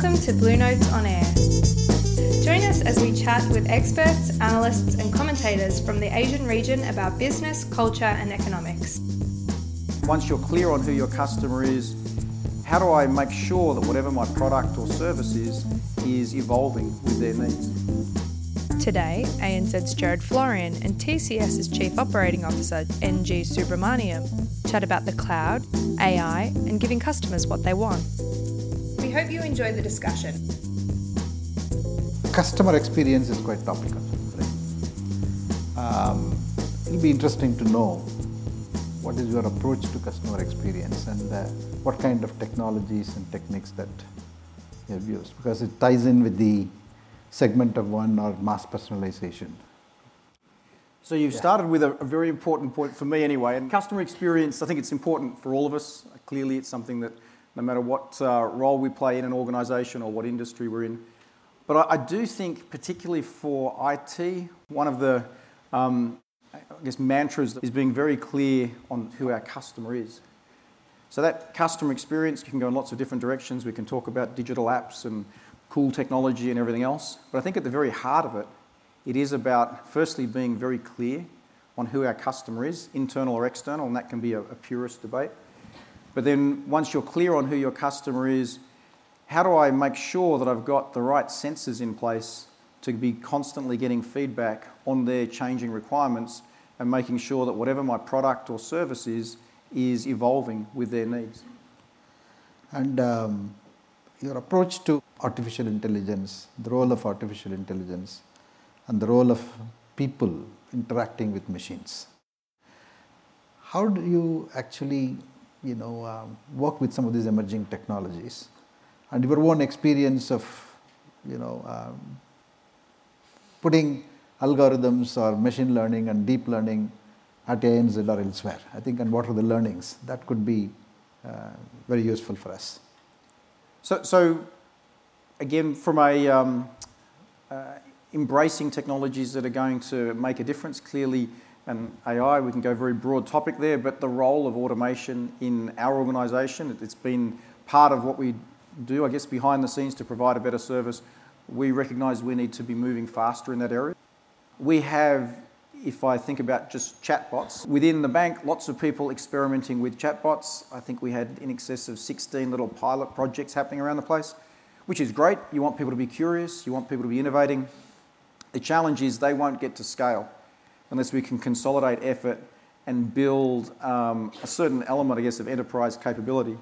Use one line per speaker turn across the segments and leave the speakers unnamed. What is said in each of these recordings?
Welcome to Blue Notes on Air. Join us as we chat with experts, analysts, and commentators from the Asian region about business, culture, and economics.
Once you're clear on who your customer is, how do I make sure that whatever my product or service is, is evolving with their needs?
Today, ANZ's Gerard Florian and TCS's Chief Operating Officer, NG Subramaniam, chat about the cloud, AI, and giving customers what they want. We hope you enjoy the discussion.
Customer experience is quite topical. Right? Um, it'll be interesting to know what is your approach to customer experience and uh, what kind of technologies and techniques that you have used because it ties in with the segment of one or mass personalization.
So you've yeah. started with a, a, very important point for me anyway, and customer experience. I think it's important for all of us. Clearly, it's something that no matter what uh, role we play in an organisation or what industry we're in. But I, I, do think, particularly for IT, one of the um, I guess mantras is being very clear on who our customer is. So that customer experience can go in lots of different directions. We can talk about digital apps and cool technology and everything else. But I think at the very heart of it, it is about firstly being very clear on who our customer is, internal or external, and that can be a, a purist debate. But then once you're clear on who your customer is, how do I make sure that I've got the right sensors in place to be constantly getting feedback on their changing requirements and making sure that whatever my product or service is, is evolving with their needs?
And um, your approach to artificial intelligence, the role of artificial intelligence, and the role of people interacting with machines. How do you actually you know, um, work with some of these emerging technologies and your own experience of, you know, um, putting algorithms or machine learning and deep learning at ANZ or elsewhere. I think, and what are the learnings that could be uh, very useful for us.
So, so again, from a um, uh, embracing technologies that are going to make a difference, clearly and AI, we can go very broad topic there, but the role of automation in our organisation, it's been part of what we do, I guess, behind the scenes to provide a better service. We recognise we need to be moving faster in that area. We have, if I think about just chatbots, within the bank, lots of people experimenting with chatbots. I think we had in excess of 16 little pilot projects happening around the place, which is great. You want people to be curious, you want people to be innovating. The challenge is they won't get to scale unless we can consolidate effort and build um, a certain element, I guess, of enterprise capability.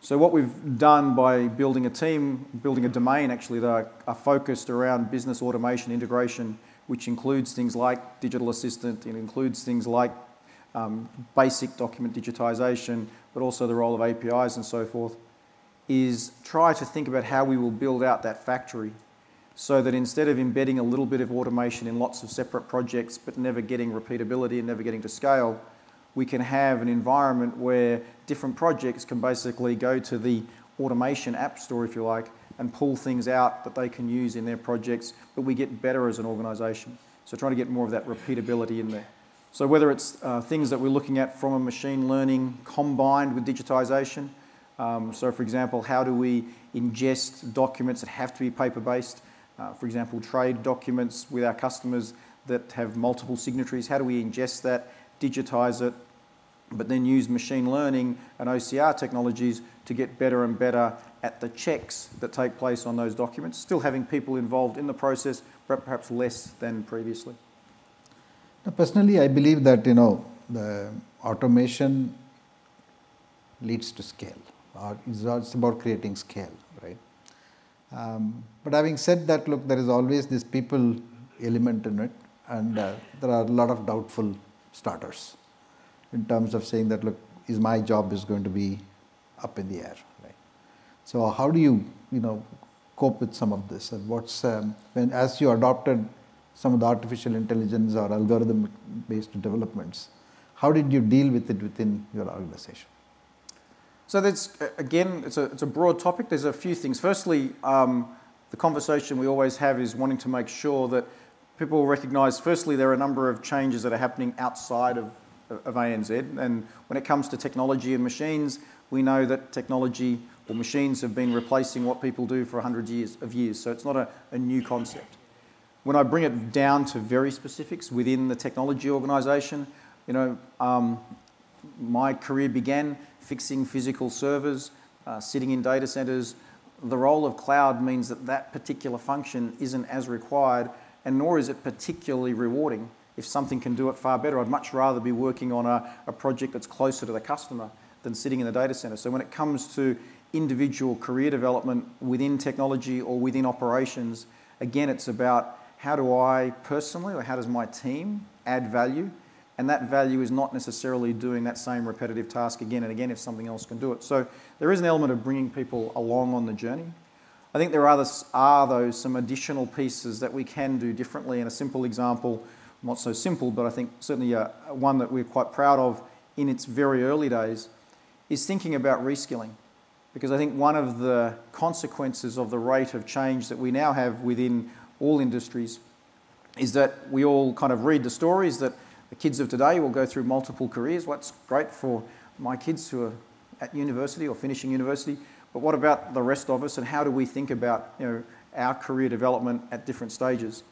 So, what we've done by building a team, building a domain actually that are, are focused around business automation integration, which includes things like digital assistant, it includes things like um, basic document digitization, but also the role of APIs and so forth, is try to think about how we will build out that factory so that instead of embedding a little bit of automation in lots of separate projects but never getting repeatability and never getting to scale, we can have an environment where different projects can basically go to the automation app store, if you like, and pull things out that they can use in their projects, but we get better as an organisation. So trying to get more of that repeatability in there. So whether it's uh, things that we're looking at from a machine learning combined with digitisation, um, so for example, how do we ingest documents that have to be paper-based uh, for example, trade documents with our customers that have multiple signatories. How do we ingest that, digitize it, but then use machine learning and OCR technologies to get better and better at the checks that take place on those documents, still having people involved in the process, but perhaps less than previously?
Now, personally, I believe that you know the automation leads to scale. It's about creating scale? Um, but having said that, look, there is always this people element in it, and uh, there are a lot of doubtful starters in terms of saying that, look, is my job is going to be up in the air, right? So how do you, you know, cope with some of this? And what's um, when as you adopted some of the artificial intelligence or algorithm-based developments, how did you deal with it within your organization?
So there's, again, it's a, it's a broad topic. There's a few things. Firstly, um, the conversation we always have is wanting to make sure that people recognise, firstly, there are a number of changes that are happening outside of, of ANZ. And when it comes to technology and machines, we know that technology or machines have been replacing what people do for 100 years of years. So it's not a, a new concept. When I bring it down to very specifics within the technology organisation, you know, um, my career began fixing physical servers, uh, sitting in data centres. The role of cloud means that that particular function isn't as required, and nor is it particularly rewarding. If something can do it far better, I'd much rather be working on a, a project that's closer to the customer than sitting in the data centre. So when it comes to individual career development within technology or within operations, again, it's about how do I personally or how does my team add value? And that value is not necessarily doing that same repetitive task again and again if something else can do it. So there is an element of bringing people along on the journey. I think there are, this, are though some additional pieces that we can do differently. And a simple example, not so simple, but I think certainly a, one that we're quite proud of in its very early days, is thinking about reskilling because I think one of the consequences of the rate of change that we now have within all industries is that we all kind of read the stories that the kids of today will go through multiple careers. What's great for my kids who are at university or finishing university, but what about the rest of us and how do we think about you know, our career development at different stages?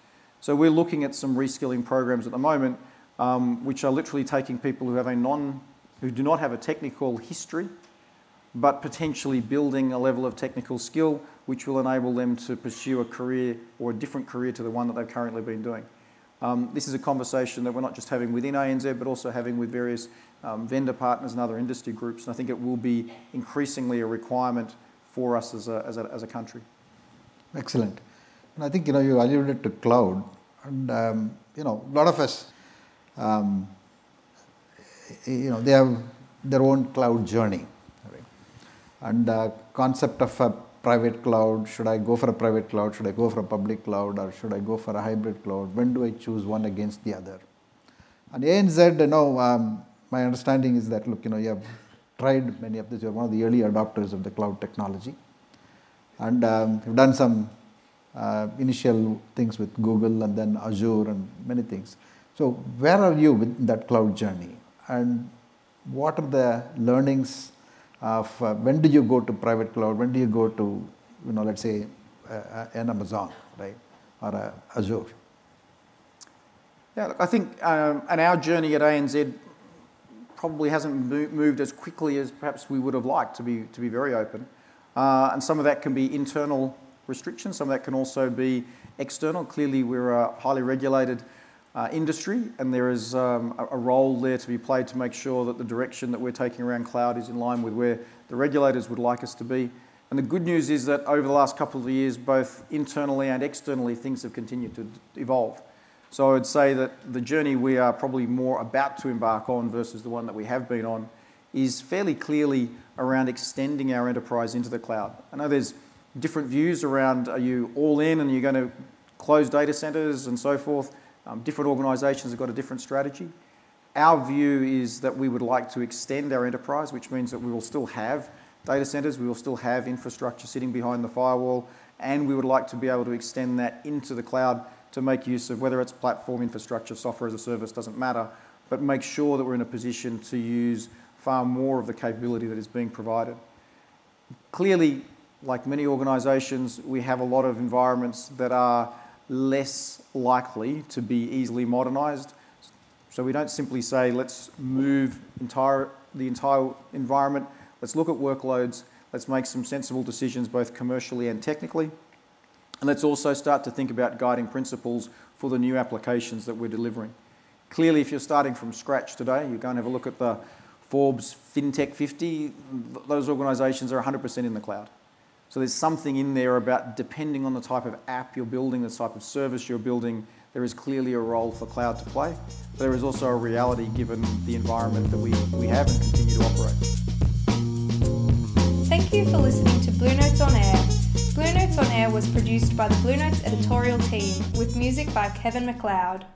So we're looking at some reskilling programs at the moment, um, which are literally taking people who have a non, who do not have a technical history but potentially building a level of technical skill which will enable them to pursue a career or a different career to the one that they've currently been doing. Um, this is a conversation that we're not just having within ANZ, but also having with various um, vendor partners and other industry groups. And I think it will be increasingly a requirement for us as a, as a, as a country.
Excellent. And I think, you know, you alluded to cloud. And, um, you know, a lot of us, um, you know, they have their own cloud journey and the concept of a private cloud should I go for a private cloud, should I go for a public cloud, or should I go for a hybrid cloud? When do I choose one against the other? And ANZ, you know, um, my understanding is that look, you know, you have tried many of these, you're one of the early adopters of the cloud technology, and um, you've done some uh, initial things with Google and then Azure and many things. So, where are you with that cloud journey, and what are the learnings of uh, when do you go to private cloud, when do you go to, you know, let's say uh, an Amazon, right, or a Azure.
Yeah, look, I think um, and our journey at ANZ probably hasn't moved as quickly as perhaps we would have liked, to be, to be very open. Uh, and some of that can be internal restrictions, some of that can also be external. Clearly, we're a highly regulated uh, industry, and there is um, a, role there to be played to make sure that the direction that we're taking around cloud is in line with where the regulators would like us to be. And the good news is that over the last couple of years, both internally and externally, things have continued to evolve. So I would say that the journey we are probably more about to embark on versus the one that we have been on is fairly clearly around extending our enterprise into the cloud. I know there's different views around are you all in and you're going to close data centers and so forth. Um, different organisations have got a different strategy. Our view is that we would like to extend our enterprise, which means that we will still have data centres, we will still have infrastructure sitting behind the firewall, and we would like to be able to extend that into the cloud to make use of whether it's platform infrastructure, software as a service, doesn't matter, but make sure that we're in a position to use far more of the capability that is being provided. Clearly, like many organisations, we have a lot of environments that are less likely to be easily modernised. So we don't simply say, let's move entire, the entire environment, let's look at workloads, let's make some sensible decisions both commercially and technically. And let's also start to think about guiding principles for the new applications that we're delivering. Clearly, if you're starting from scratch today, you go and have a look at the Forbes FinTech 50, those organisations are 100% in the cloud. So there's something in there about depending on the type of app you're building, the type of service you're building, there is clearly a role for cloud to play. But there is also a reality given the environment that we, we have and continue to operate.
Thank you for listening to Blue Notes on Air. Blue Notes on Air was produced by the Blue Notes editorial team with music by Kevin MacLeod.